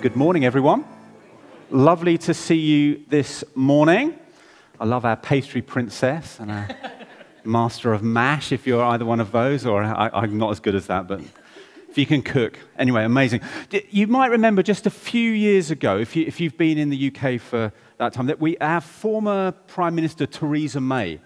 Good morning, everyone. Lovely to see you this morning. I love our pastry princess and our master of mash, if you're either one of those, or I, am not as good as that, but if you can cook. Anyway, amazing. You might remember just a few years ago, if, you, if you've been in the UK for that time, that we, our former Prime Minister, Theresa May,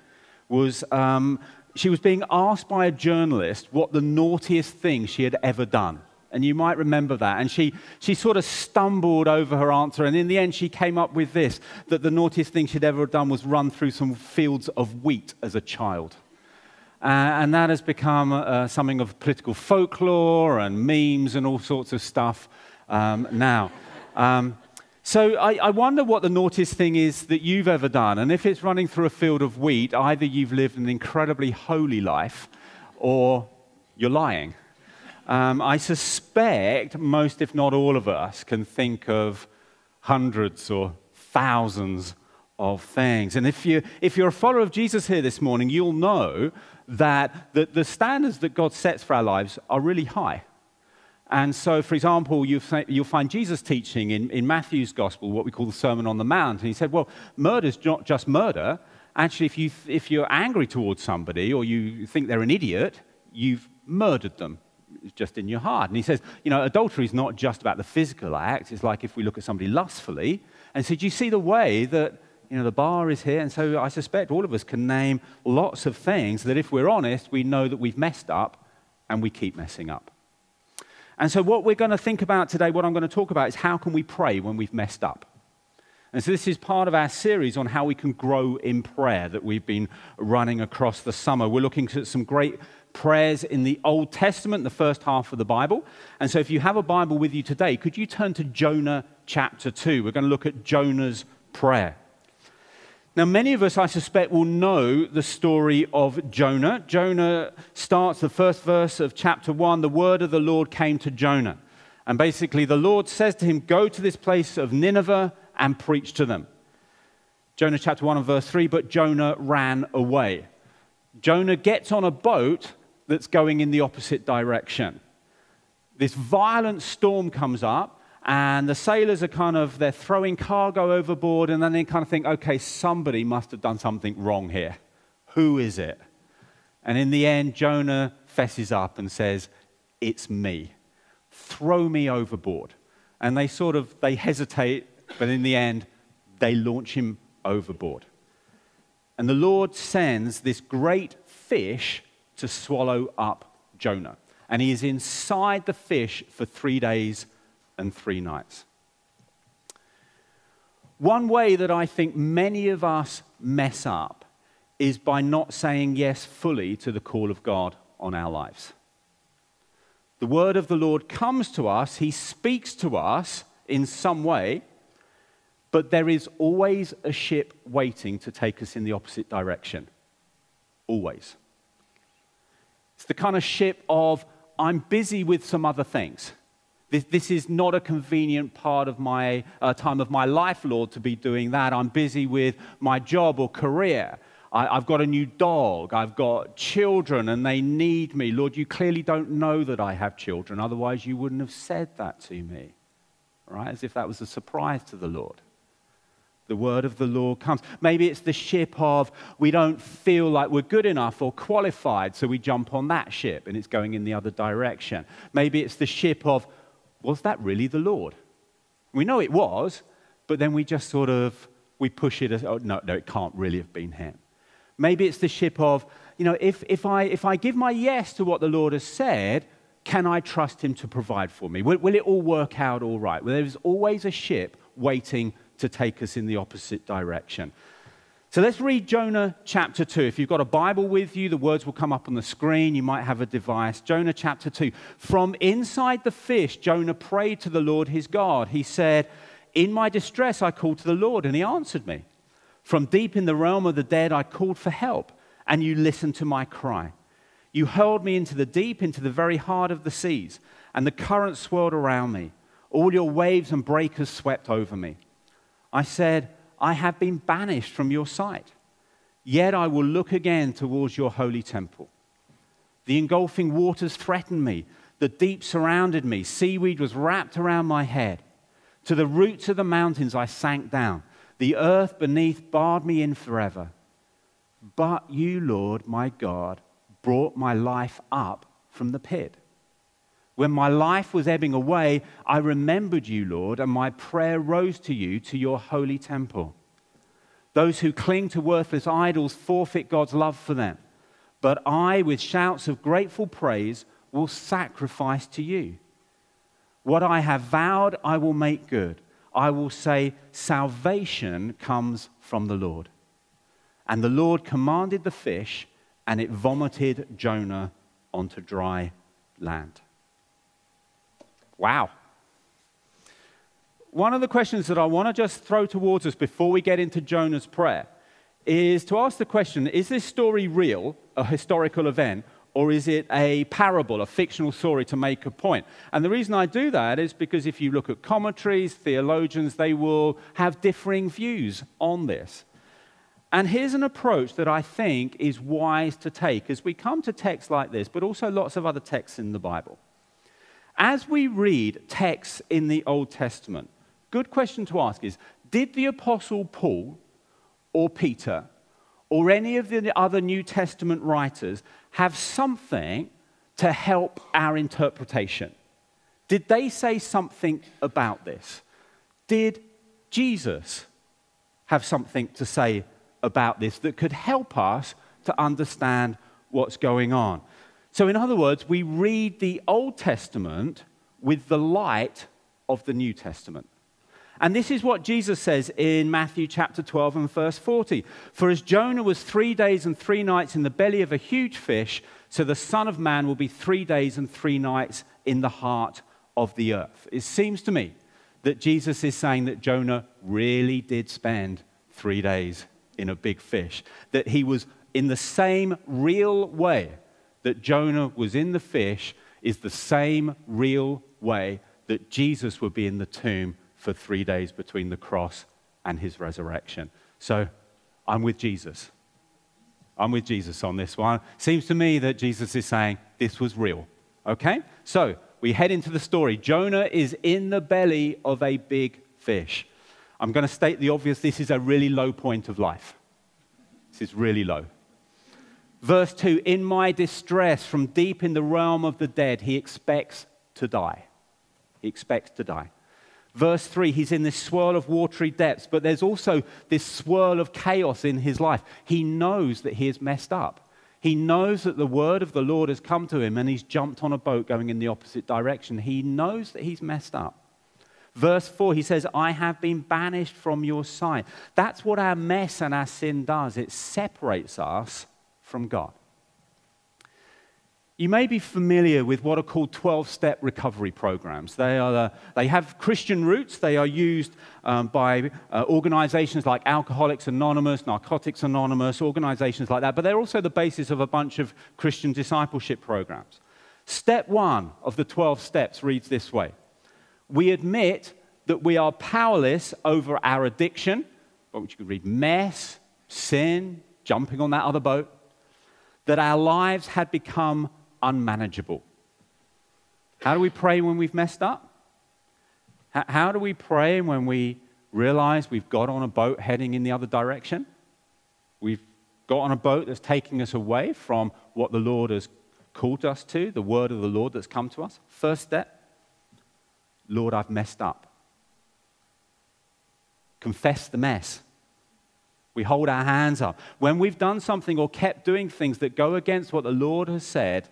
was, um, she was being asked by a journalist what the naughtiest thing she had ever done. And you might remember that. And she, she sort of stumbled over her answer. And in the end, she came up with this that the naughtiest thing she'd ever done was run through some fields of wheat as a child. Uh, and that has become uh, something of political folklore and memes and all sorts of stuff um, now. Um, so I, I, wonder what the naughtiest thing is that you've ever done. And if it's running through a field of wheat, either you've lived an incredibly holy life or you're lying. Um, I suspect most, if not all of us, can think of hundreds or thousands of things. And if, you, if you're a follower of Jesus here this morning, you'll know that the, the standards that God sets for our lives are really high. And so, for example, you will find Jesus teaching in, in Matthew's gospel what we call the Sermon on the Mount. And he said, well, murder is not just murder. Actually, if, you, if you're angry towards somebody or you think they're an idiot, you've murdered them just in your heart. And he says, you know, adultery is not just about the physical act. It's like if we look at somebody lustfully and so, do you see the way that, you know, the bar is here? And so I suspect all of us can name lots of things that if we're honest, we know that we've messed up and we keep messing up. And so what we're going to think about today, what I'm going to talk about is how can we pray when we've messed up? And so, this is part of our series on how we can grow in prayer that we've been running across the summer. We're looking at some great prayers in the Old Testament, the first half of the Bible. And so, if you have a Bible with you today, could you turn to Jonah chapter 2? We're going to look at Jonah's prayer. Now, many of us, I suspect, will know the story of Jonah. Jonah starts the first verse of chapter 1 the word of the Lord came to Jonah. And basically, the Lord says to him, Go to this place of Nineveh and preach to them. Jonah chapter 1 and verse 3 But Jonah ran away. Jonah gets on a boat that's going in the opposite direction. This violent storm comes up, and the sailors are kind of they're throwing cargo overboard, and then they kind of think, okay, somebody must have done something wrong here. Who is it? And in the end, Jonah fesses up and says, It's me. Throw me overboard. And they sort of they hesitate, but in the end, they launch him overboard. And the Lord sends this great fish to swallow up Jonah. And he is inside the fish for three days and three nights. One way that I think many of us mess up is by not saying yes fully to the call of God on our lives. The word of the Lord comes to us, he speaks to us in some way, but there is always a ship waiting to take us in the opposite direction. Always. It's the kind of ship of, I'm busy with some other things. This, this is not a convenient part of my uh, time of my life, Lord, to be doing that. I'm busy with my job or career. I, have got a new dog. I've got children and they need me. Lord, you clearly don't know that I have children. Otherwise, you wouldn't have said that to me. Right? As if that was a surprise to the Lord the word of the Lord comes. Maybe it's the ship of we don't feel like we're good enough or qualified, so we jump on that ship and it's going in the other direction. Maybe it's the ship of was that really the Lord? We know it was, but then we just sort of we push it as oh no, no, it can't really have been him. Maybe it's the ship of, you know, if, if, I, if I give my yes to what the Lord has said, can I trust him to provide for me? Will, will it all work out all right? Well, there's always a ship waiting to take us in the opposite direction. So let's read Jonah chapter 2. If you've got a Bible with you, the words will come up on the screen. You might have a device. Jonah chapter 2. From inside the fish, Jonah prayed to the Lord his God. He said, In my distress, I called to the Lord, and he answered me. From deep in the realm of the dead, I called for help, and you listened to my cry. You hurled me into the deep, into the very heart of the seas, and the currents swirled around me. All your waves and breakers swept over me. I said, I have been banished from your sight. Yet I will look again towards your holy temple. The engulfing waters threatened me. The deep surrounded me. Seaweed was wrapped around my head. To the roots of the mountains I sank down. The earth beneath barred me in forever. But you, Lord, my God, brought my life up from the pit. When my life was ebbing away, I remembered you, Lord, and my prayer rose to you, to your holy temple. Those who cling to worthless idols forfeit God's love for them. But I, with shouts of grateful praise, will sacrifice to you. What I have vowed, I will make good. I will say, Salvation comes from the Lord. And the Lord commanded the fish, and it vomited Jonah onto dry land. Wow. One of the questions that I want to just throw towards us before we get into Jonah's prayer is to ask the question is this story real, a historical event, or is it a parable, a fictional story to make a point? And the reason I do that is because if you look at commentaries, theologians, they will have differing views on this. And here's an approach that I think is wise to take as we come to texts like this, but also lots of other texts in the Bible. As we read texts in the Old Testament, good question to ask is Did the Apostle Paul or Peter or any of the other New Testament writers have something to help our interpretation? Did they say something about this? Did Jesus have something to say about this that could help us to understand what's going on? So, in other words, we read the Old Testament with the light of the New Testament. And this is what Jesus says in Matthew chapter 12 and verse 40. For as Jonah was three days and three nights in the belly of a huge fish, so the Son of Man will be three days and three nights in the heart of the earth. It seems to me that Jesus is saying that Jonah really did spend three days in a big fish, that he was in the same real way that Jonah was in the fish, is the same real way that Jesus would be in the tomb for three days between the cross and his resurrection. So I'm with Jesus. I'm with Jesus on this one. Seems to me that Jesus is saying this was real. Okay? So we head into the story. Jonah is in the belly of a big fish. I'm going to state the obvious this is a really low point of life. This is really low. Verse 2 In my distress, from deep in the realm of the dead, he expects to die. He expects to die. Verse 3, he's in this swirl of watery depths, but there's also this swirl of chaos in his life. He knows that he is messed up. He knows that the word of the Lord has come to him and he's jumped on a boat going in the opposite direction. He knows that he's messed up. Verse 4, he says, I have been banished from your sight. That's what our mess and our sin does. It separates us from God. You may be familiar with what are called 12 step recovery programs. They, are, uh, they have Christian roots. They are used um, by uh, organizations like Alcoholics Anonymous, Narcotics Anonymous, organizations like that, but they're also the basis of a bunch of Christian discipleship programs. Step one of the 12 steps reads this way We admit that we are powerless over our addiction, which you could read mess, sin, jumping on that other boat, that our lives had become unmanageable. How do we pray when we've messed up? How do we pray when we realize we've got on a boat heading in the other direction? We've got on a boat that's taking us away from what the Lord has called us to, the word of the Lord that's come to us. First step Lord, I've messed up. Confess the mess. We hold our hands up. When we've done something or kept doing things that go against what the Lord has said,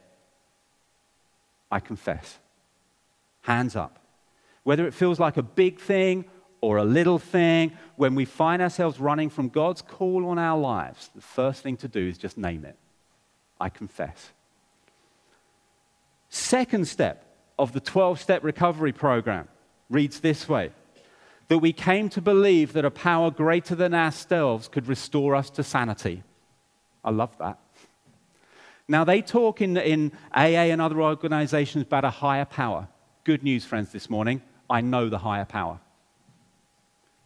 I confess. Hands up. Whether it feels like a big thing or a little thing, when we find ourselves running from God's call on our lives, the first thing to do is just name it. I confess. Second step of the 12 step recovery program reads this way that we came to believe that a power greater than ourselves could restore us to sanity. I love that. Now, they talk in, in AA and other organizations about a higher power. Good news, friends, this morning. I know the higher power.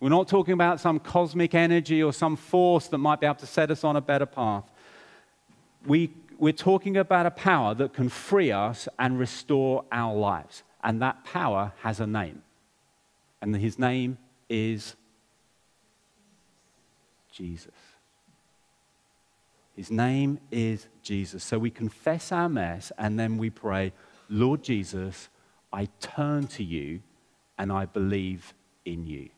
We're not talking about some cosmic energy or some force that might be able to set us on a better path. We, we're talking about a power that can free us and restore our lives. And that power has a name. And his name is Jesus. His name is Jesus. So we confess our mess and then we pray, Lord Jesus, I turn to you and I believe in you.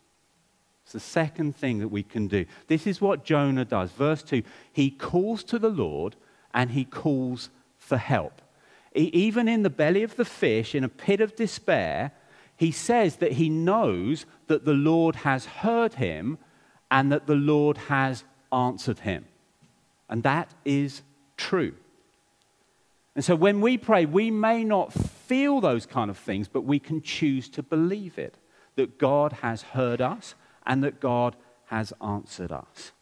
It's the second thing that we can do. This is what Jonah does. Verse 2 He calls to the Lord and he calls for help. Even in the belly of the fish, in a pit of despair, he says that he knows that the Lord has heard him and that the Lord has answered him. And that is true. And so when we pray, we may not feel those kind of things, but we can choose to believe it that God has heard us and that God has answered us.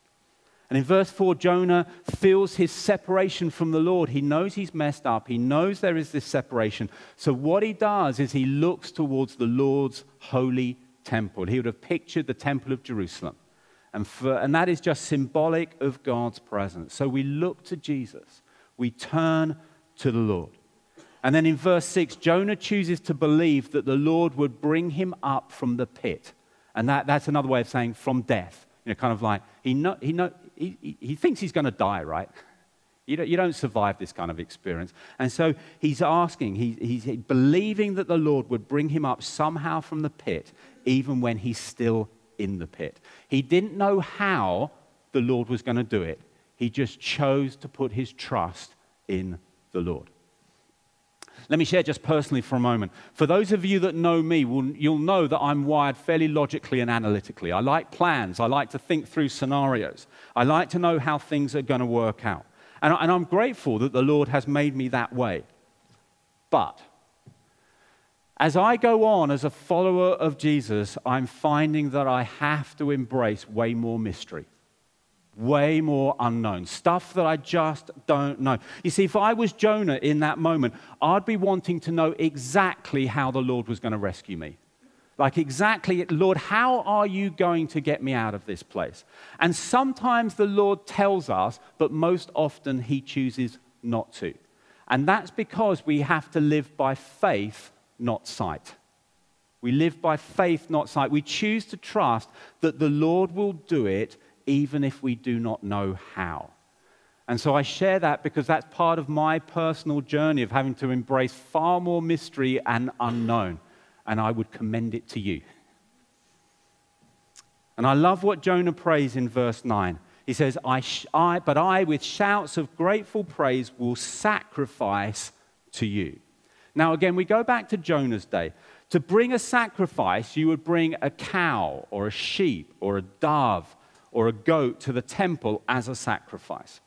And in verse 4, Jonah feels his separation from the Lord. He knows he's messed up. He knows there is this separation. So, what he does is he looks towards the Lord's holy temple. He would have pictured the temple of Jerusalem. And, for, and that is just symbolic of God's presence. So, we look to Jesus, we turn to the Lord. And then in verse 6, Jonah chooses to believe that the Lord would bring him up from the pit. And that, that's another way of saying from death. You know, kind of like he, know, he, know, he, he thinks he's going to die, right? You don't, you don't survive this kind of experience. And so he's asking, he, he's believing that the Lord would bring him up somehow from the pit, even when he's still in the pit. He didn't know how the Lord was going to do it, he just chose to put his trust in the Lord. Let me share just personally for a moment. For those of you that know me, you'll know that I'm wired fairly logically and analytically. I like plans, I like to think through scenarios, I like to know how things are going to work out. And, I'm grateful that the Lord has made me that way. But as I go on as a follower of Jesus, I'm finding that I have to embrace way more mystery way more unknown, stuff that I just don't know. You see, if I was Jonah in that moment, I'd be wanting to know exactly how the Lord was going to rescue me. Like, exactly, Lord, how are you going to get me out of this place? And sometimes the Lord tells us, but most often he chooses not to. And that's because we have to live by faith, not sight. We live by faith, not sight. We choose to trust that the Lord will do it even if we do not know how. And so I share that because that's part of my personal journey of having to embrace far more mystery and unknown. And I would commend it to you. And I love what Jonah prays in verse 9. He says, I, I, But I, with shouts of grateful praise, will sacrifice to you. Now, again, we go back to Jonah's day. To bring a sacrifice, you would bring a cow or a sheep or a dove or a goat to the temple as a sacrifice.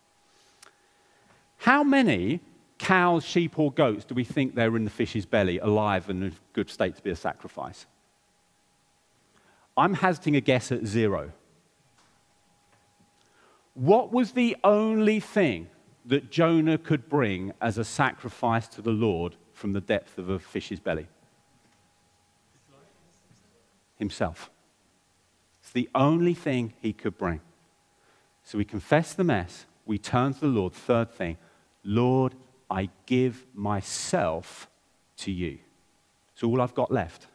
How many cows, sheep, or goats do we think they were in the fish's belly, alive and in good state to be a sacrifice? I'm hazarding a guess at zero. What was the only thing that Jonah could bring as a sacrifice to the Lord from the depth of a fish's belly? Himself. It's the only thing he could bring. So we confess the mess, we turn to the Lord. Third thing, Lord, I give myself to you. It's all I've got left.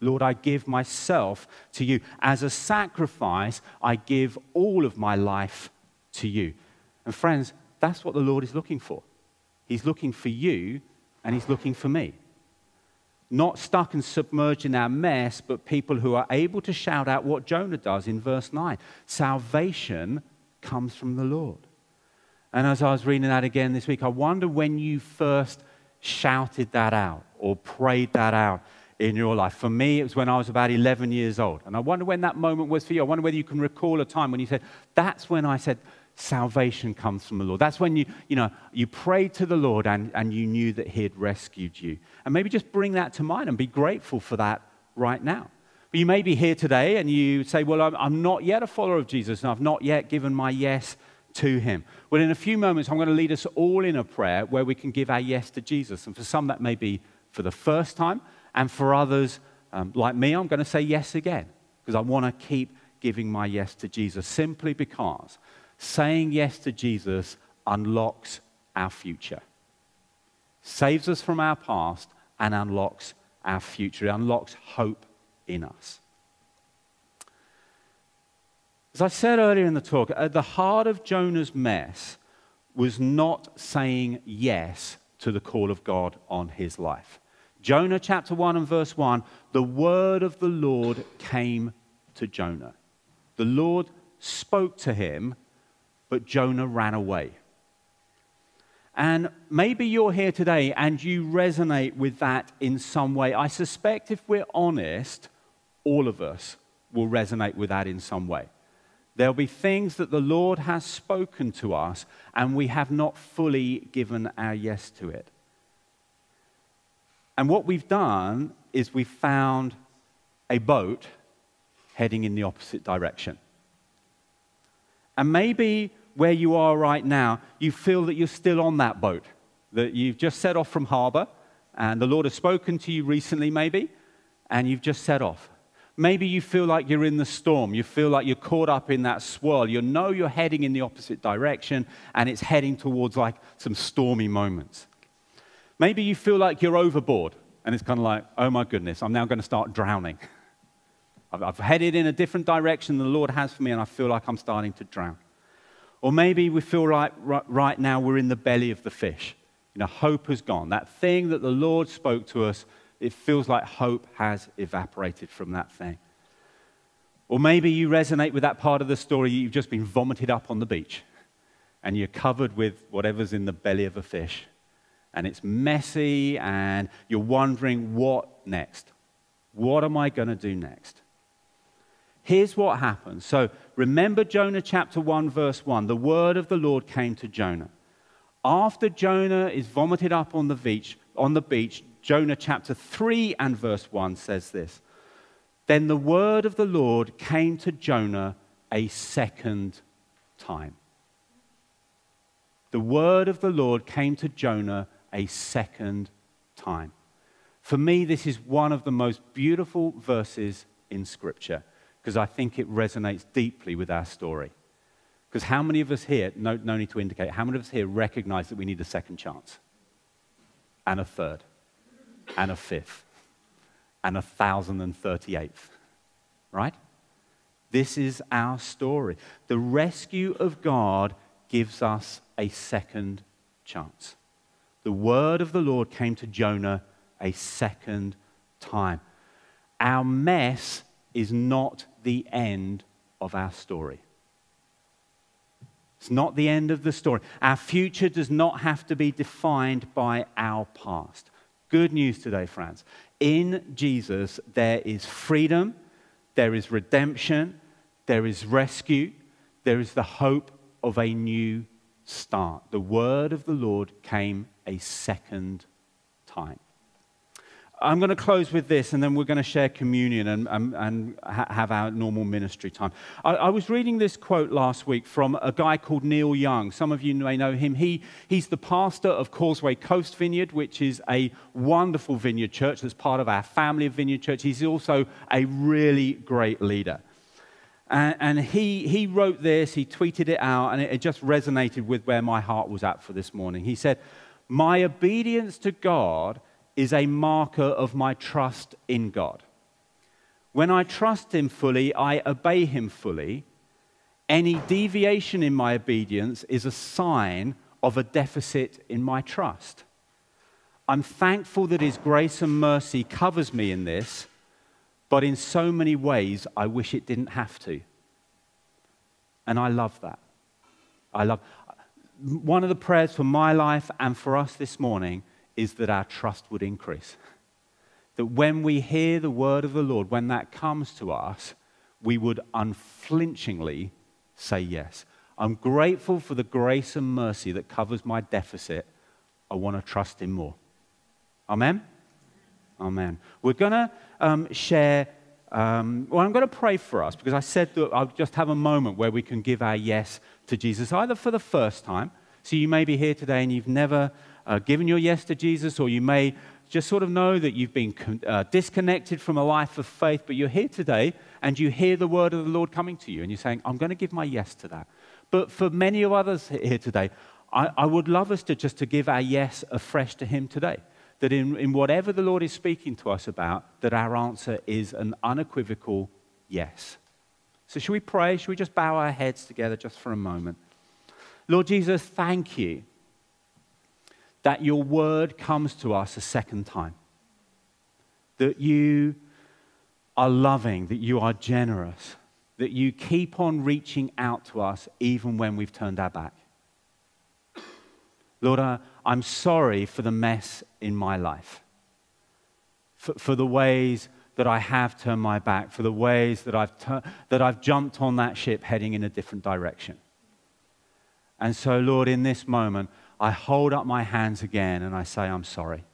Lord, I give myself to you. As a sacrifice, I give all of my life to you. And friends, that's what the Lord is looking for. He's looking for you and He's looking for me not stuck and submerged in our mess, but people who are able to shout out what Jonah does in verse 9 salvation comes from the Lord. And as I was reading that again this week, I wonder when you first shouted that out or prayed that out in your life. For me, it was when I was about 11 years old. And I wonder when that moment was for you. I wonder whether you can recall a time when you said, That's when I said, salvation comes from the Lord. That's when you, you know, you prayed to the Lord and, and you knew that He had rescued you. And maybe just bring that to mind and be grateful for that right now. But you may be here today and you say, Well, I'm, I'm not yet a follower of Jesus and I've not yet given my yes to Him. Well, in a few moments, I'm going to lead us all in a prayer where we can give our yes to Jesus. And for some, that may be for the first time. And for others, um, like me, I'm going to say yes again because I want to keep giving my yes to Jesus simply because saying yes to Jesus unlocks our future, saves us from our past, and unlocks our future. It unlocks hope in us. As I said earlier in the talk, at the heart of Jonah's mess was not saying yes to the call of God on his life. Jonah chapter 1 and verse 1 the word of the Lord came to Jonah. The Lord spoke to him, but Jonah ran away. And maybe you're here today and you resonate with that in some way. I suspect if we're honest, all of us will resonate with that in some way. There'll be things that the Lord has spoken to us and we have not fully given our yes to it. And what we've done is we've found a boat heading in the opposite direction. And maybe where you are right now, you feel that you're still on that boat, that you've just set off from harbor, and the Lord has spoken to you recently, maybe, and you've just set off. Maybe you feel like you're in the storm. You feel like you're caught up in that swirl. You know you're heading in the opposite direction, and it's heading towards like some stormy moments. Maybe you feel like you're overboard, and it's kind of like, oh my goodness, I'm now going to start drowning. I've headed in a different direction than the Lord has for me, and I feel like I'm starting to drown. Or maybe we feel like right now we're in the belly of the fish. You know, hope has gone. That thing that the Lord spoke to us, it feels like hope has evaporated from that thing. Or maybe you resonate with that part of the story you've just been vomited up on the beach and you're covered with whatever's in the belly of a fish. And it's messy and you're wondering what next? What am I going to do next? Here's what happens. So remember Jonah chapter 1, verse 1. The word of the Lord came to Jonah. After Jonah is vomited up on the beach, on the beach, Jonah chapter 3 and verse 1 says this. Then the word of the Lord came to Jonah a second time. The word of the Lord came to Jonah a second time. For me, this is one of the most beautiful verses in Scripture because I think it resonates deeply with our story. Because how many of us here, no, no need to indicate, how many of us here recognize that we need a second chance? And a third, and a fifth, and a thousand and thirty eighth, right? This is our story. The rescue of God gives us a second chance. The word of the Lord came to Jonah a second time. Our mess is not the end of our story. It's not the end of the story. Our future does not have to be defined by our past. Good news today, friends. In Jesus, there is freedom, there is redemption, there is rescue, there is the hope of a new start. The word of the Lord came a second time. I'm going to close with this, and then we're going to share communion and, and, and ha- have our normal ministry time. I, I, was reading this quote last week from a guy called Neil Young. Some of you may know him. He, he's the pastor of Causeway Coast Vineyard, which is a wonderful vineyard church that's part of our family of vineyard church. He's also a really great leader. And, and he, he wrote this, he tweeted it out, and it, it just resonated with where my heart was at for this morning. He said, My obedience to God is a marker of my trust in God. When I trust Him fully, I obey Him fully. Any deviation in my obedience is a sign of a deficit in my trust. I'm thankful that His grace and mercy covers me in this, but in so many ways, I wish it didn't have to. And I love that. I love one of the prayers for my life and for us this morning is that our trust would increase. That when we hear the word of the Lord, when that comes to us, we would unflinchingly say yes. I'm grateful for the grace and mercy that covers my deficit. I want to trust Him more. Amen? Amen. We're going to um, share, um, well, I'm going to pray for us because I said that I'll just have a moment where we can give our yes to Jesus, either for the first time. So you may be here today and you've never uh, given your yes to Jesus, or you may just sort of know that you've been uh, disconnected from a life of faith, but you're here today and you hear the word of the Lord coming to you, and you're saying, I'm going to give my yes to that. But for many of others here today, I, I would love us to just to give our yes afresh to Him today. That in, in whatever the Lord is speaking to us about, that our answer is an unequivocal yes. So, should we pray? Should we just bow our heads together just for a moment? Lord Jesus, thank you that your word comes to us a second time. That you are loving, that you are generous, that you keep on reaching out to us even when we've turned our back. Lord, I, am sorry for the mess in my life, for, for, the ways that I have turned my back, for the ways that I've, tur- that I've jumped on that ship heading in a different direction. And so, Lord, in this moment, I hold up my hands again and I say, I'm sorry.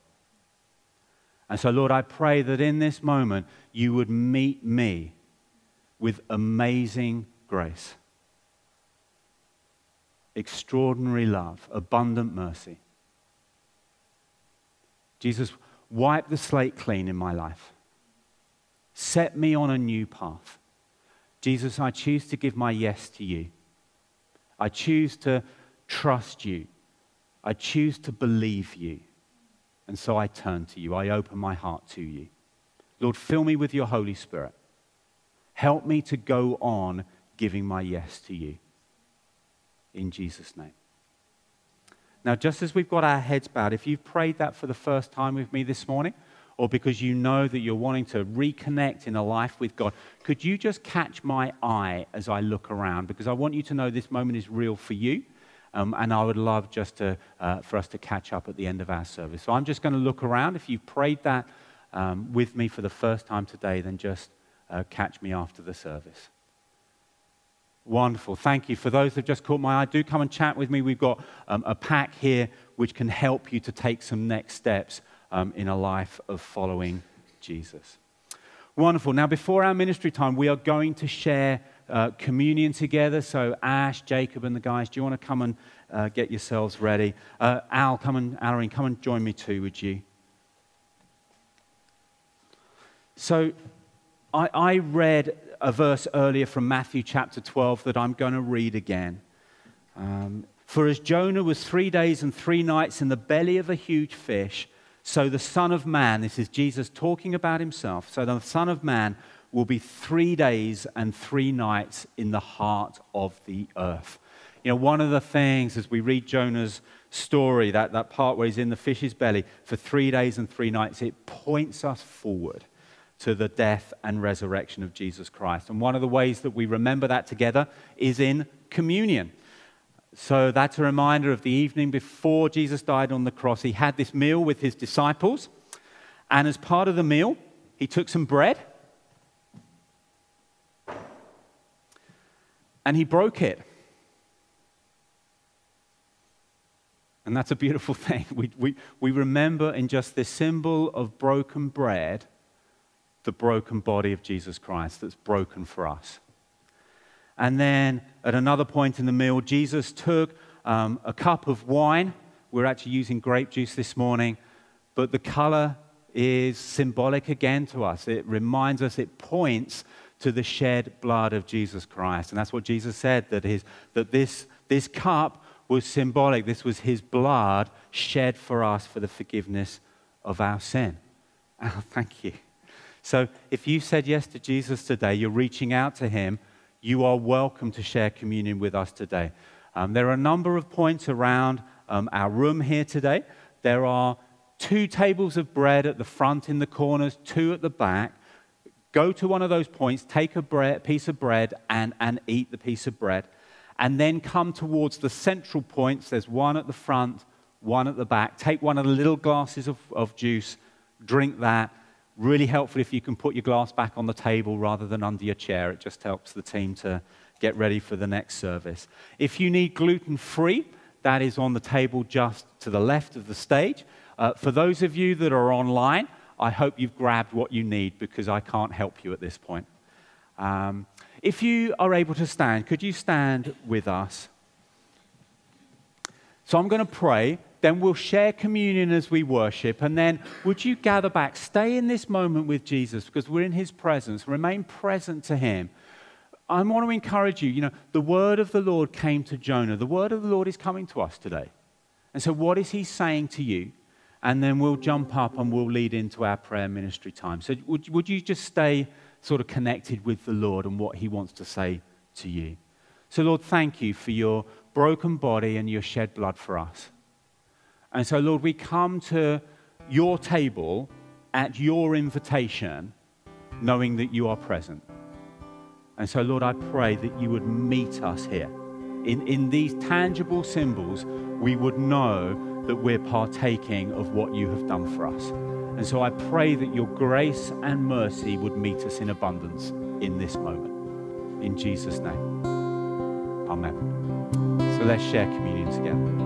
And so, Lord, I pray that in this moment you would meet me with amazing grace, extraordinary love, abundant mercy. Jesus, wipe the slate clean in my life. Set me on a new path. Jesus, I choose to give my yes to you. I choose to trust you. I choose to believe you. And so I turn to you. I open my heart to you. Lord, fill me with your Holy Spirit. Help me to go on giving my yes to you. In Jesus' name. Now, just as we've got our heads bowed, if you've prayed that for the first time with me this morning, or because you know that you're wanting to reconnect in a life with God, could you just catch my eye as I look around? Because I want you to know this moment is real for you. Um, and I would love just to, uh, for us to catch up at the end of our service. So I'm just going to look around. If you've prayed that um, with me for the first time today, then just uh, catch me after the service. Wonderful. Thank you. For those that have just caught my eye, do come and chat with me. We've got um, a pack here which can help you to take some next steps um, in a life of following Jesus. Wonderful. Now, before our ministry time, we are going to share uh, communion together. So, Ash, Jacob, and the guys, do you want to come and uh, get yourselves ready? Uh, Al, come and, Alarin, come and join me too, would you? So, I, I read a verse earlier from Matthew chapter 12 that I'm going to read again. Um, For as Jonah was three days and three nights in the belly of a huge fish, so the Son of Man, this is Jesus talking about himself, so the Son of Man will be three days and three nights in the heart of the earth. You know, one of the things as we read Jonah's story, that, that part where he's in the fish's belly for three days and three nights, it points us forward to the death and resurrection of Jesus Christ. And one of the ways that we remember that together is in communion. So that's a reminder of the evening before Jesus died on the cross. He had this meal with his disciples. And as part of the meal, he took some bread and he broke it. And that's a beautiful thing. We, we, we remember in just this symbol of broken bread the broken body of Jesus Christ that's broken for us. And then at another point in the meal, Jesus took um, a cup of wine. We're actually using grape juice this morning, but the color is symbolic again to us. It reminds us, it points to the shed blood of Jesus Christ. And that's what Jesus said that, his, that this, this cup was symbolic. This was his blood shed for us for the forgiveness of our sin. Oh, thank you. So if you said yes to Jesus today, you're reaching out to him you are welcome to share communion with us today. Um, there are a number of points around um, our room here today. There are two tables of bread at the front in the corners, two at the back. Go to one of those points, take a piece of bread, and, and eat the piece of bread. And then come towards the central points. There's one at the front, one at the back. Take one of the little glasses of, of juice, drink that, Really helpful if you can put your glass back on the table rather than under your chair. It just helps the team to get ready for the next service. If you need gluten free, that is on the table just to the left of the stage. Uh, for those of you that are online, I hope you've grabbed what you need because I can't help you at this point. Um, if you are able to stand, could you stand with us? So I'm going to pray then we'll share communion as we worship. And then would you gather back? Stay in this moment with Jesus because we're in his presence. Remain present to him. I want to encourage you. You know, the word of the Lord came to Jonah. The word of the Lord is coming to us today. And so, what is he saying to you? And then we'll jump up and we'll lead into our prayer ministry time. So, would, would you just stay sort of connected with the Lord and what He wants to say to you. So, Lord, thank you for your broken body and your shed blood for us. And so, Lord, we come to your table at your invitation, knowing that you are present. And so, Lord, I pray that you would meet us here. In, in these tangible symbols, we would know that we're partaking of what you have done for us. And so I pray that your grace and mercy would meet us in abundance in this moment. In Jesus' name. Amen. So let's share communion together.